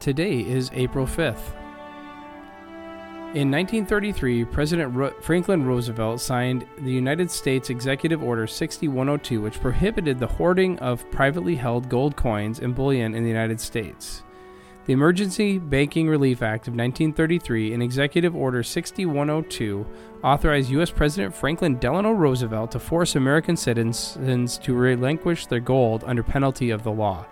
Today is April 5th. In 1933, President Ro- Franklin Roosevelt signed the United States Executive Order 6102, which prohibited the hoarding of privately held gold coins and bullion in the United States. The Emergency Banking Relief Act of 1933 and Executive Order 6102 authorized U.S. President Franklin Delano Roosevelt to force American citizens to relinquish their gold under penalty of the law.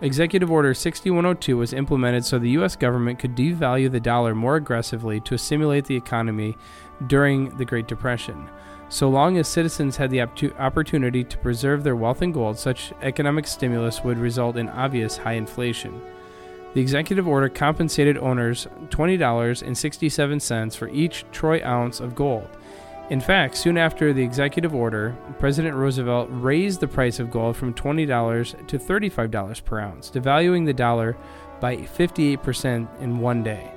Executive Order 6102 was implemented so the U.S. government could devalue the dollar more aggressively to stimulate the economy during the Great Depression. So long as citizens had the opportunity to preserve their wealth in gold, such economic stimulus would result in obvious high inflation. The executive order compensated owners $20.67 for each troy ounce of gold. In fact, soon after the executive order, President Roosevelt raised the price of gold from $20 to $35 per ounce, devaluing the dollar by 58% in one day.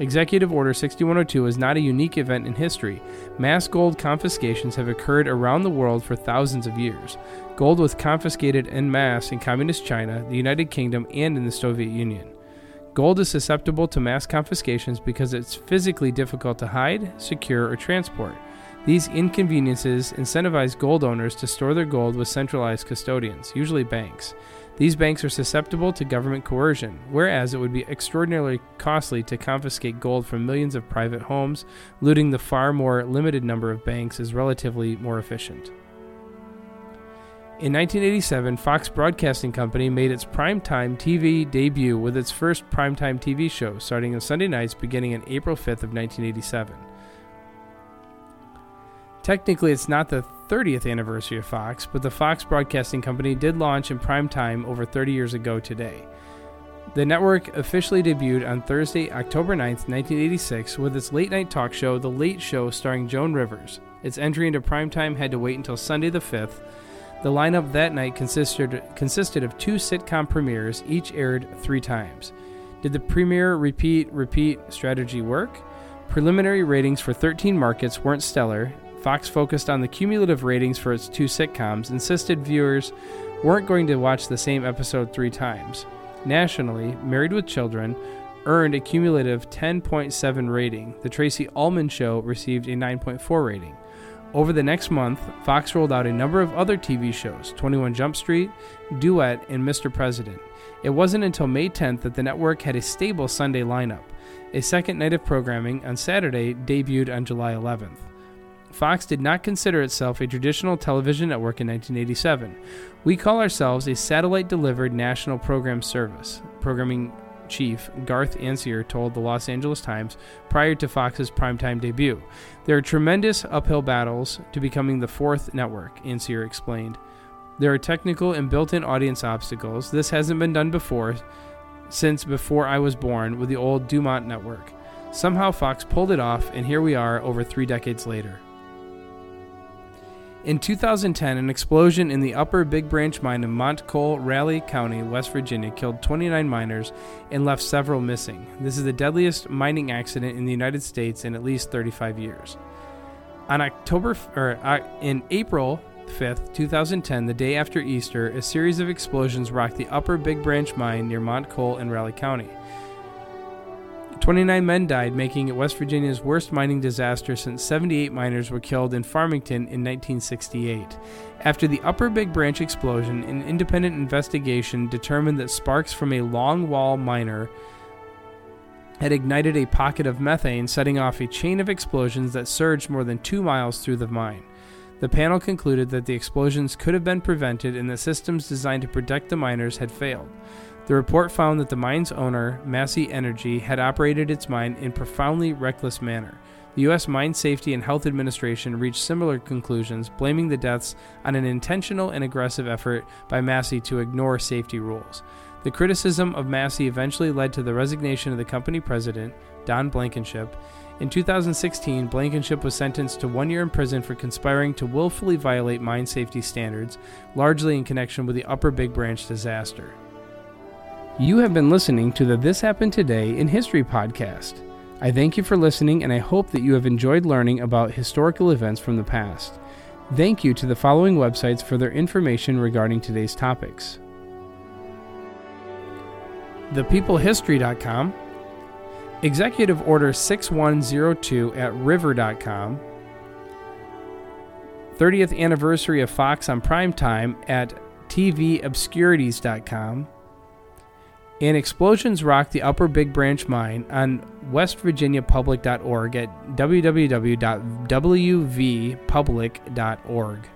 Executive Order 6102 is not a unique event in history. Mass gold confiscations have occurred around the world for thousands of years. Gold was confiscated en masse in Communist China, the United Kingdom, and in the Soviet Union. Gold is susceptible to mass confiscations because it's physically difficult to hide, secure, or transport. These inconveniences incentivize gold owners to store their gold with centralized custodians, usually banks. These banks are susceptible to government coercion, whereas it would be extraordinarily costly to confiscate gold from millions of private homes, looting the far more limited number of banks is relatively more efficient. In 1987, Fox Broadcasting Company made its primetime TV debut with its first primetime TV show, starting on Sunday nights beginning on April 5th of 1987. Technically, it's not the 30th anniversary of Fox, but the Fox Broadcasting Company did launch in primetime over 30 years ago today. The network officially debuted on Thursday, October 9th, 1986, with its late night talk show, The Late Show, starring Joan Rivers. Its entry into primetime had to wait until Sunday the 5th. The lineup that night consisted, consisted of two sitcom premieres, each aired three times. Did the premiere repeat, repeat strategy work? Preliminary ratings for 13 markets weren't stellar, Fox focused on the cumulative ratings for its two sitcoms, insisted viewers weren't going to watch the same episode three times. Nationally, Married with Children earned a cumulative 10.7 rating. The Tracey Ullman Show received a 9.4 rating. Over the next month, Fox rolled out a number of other TV shows 21 Jump Street, Duet, and Mr. President. It wasn't until May 10th that the network had a stable Sunday lineup. A second night of programming on Saturday debuted on July 11th. Fox did not consider itself a traditional television network in 1987. We call ourselves a satellite delivered national program service. Programming chief Garth Ancier told the Los Angeles Times prior to Fox's primetime debut. There are tremendous uphill battles to becoming the fourth network, Ancier explained. There are technical and built in audience obstacles. This hasn't been done before since before I was born with the old Dumont network. Somehow Fox pulled it off, and here we are over three decades later. In 2010, an explosion in the upper Big Branch mine in Montcoal, Raleigh County, West Virginia, killed 29 miners and left several missing. This is the deadliest mining accident in the United States in at least 35 years. On October, or uh, in April 5th, 2010, the day after Easter, a series of explosions rocked the upper Big Branch mine near Montcoal in Raleigh County. 29 men died, making it West Virginia's worst mining disaster since 78 miners were killed in Farmington in 1968. After the Upper Big Branch explosion, an independent investigation determined that sparks from a long wall miner had ignited a pocket of methane, setting off a chain of explosions that surged more than two miles through the mine. The panel concluded that the explosions could have been prevented and the systems designed to protect the miners had failed. The report found that the mine's owner, Massey Energy, had operated its mine in a profoundly reckless manner. The U.S. Mine Safety and Health Administration reached similar conclusions, blaming the deaths on an intentional and aggressive effort by Massey to ignore safety rules. The criticism of Massey eventually led to the resignation of the company president, Don Blankenship. In 2016, Blankenship was sentenced to one year in prison for conspiring to willfully violate mine safety standards, largely in connection with the Upper Big Branch disaster. You have been listening to the This Happened Today in History podcast. I thank you for listening and I hope that you have enjoyed learning about historical events from the past. Thank you to the following websites for their information regarding today's topics ThePeopleHistory.com, Executive Order 6102 at River.com, 30th Anniversary of Fox on Primetime at TVObscurities.com, and explosions rock the Upper Big Branch Mine on westvirginiapublic.org at www.wvpublic.org.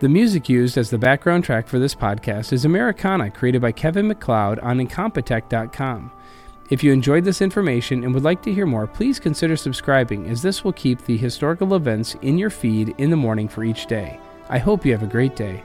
The music used as the background track for this podcast is Americana, created by Kevin MacLeod on Incompetech.com. If you enjoyed this information and would like to hear more, please consider subscribing, as this will keep the historical events in your feed in the morning for each day. I hope you have a great day.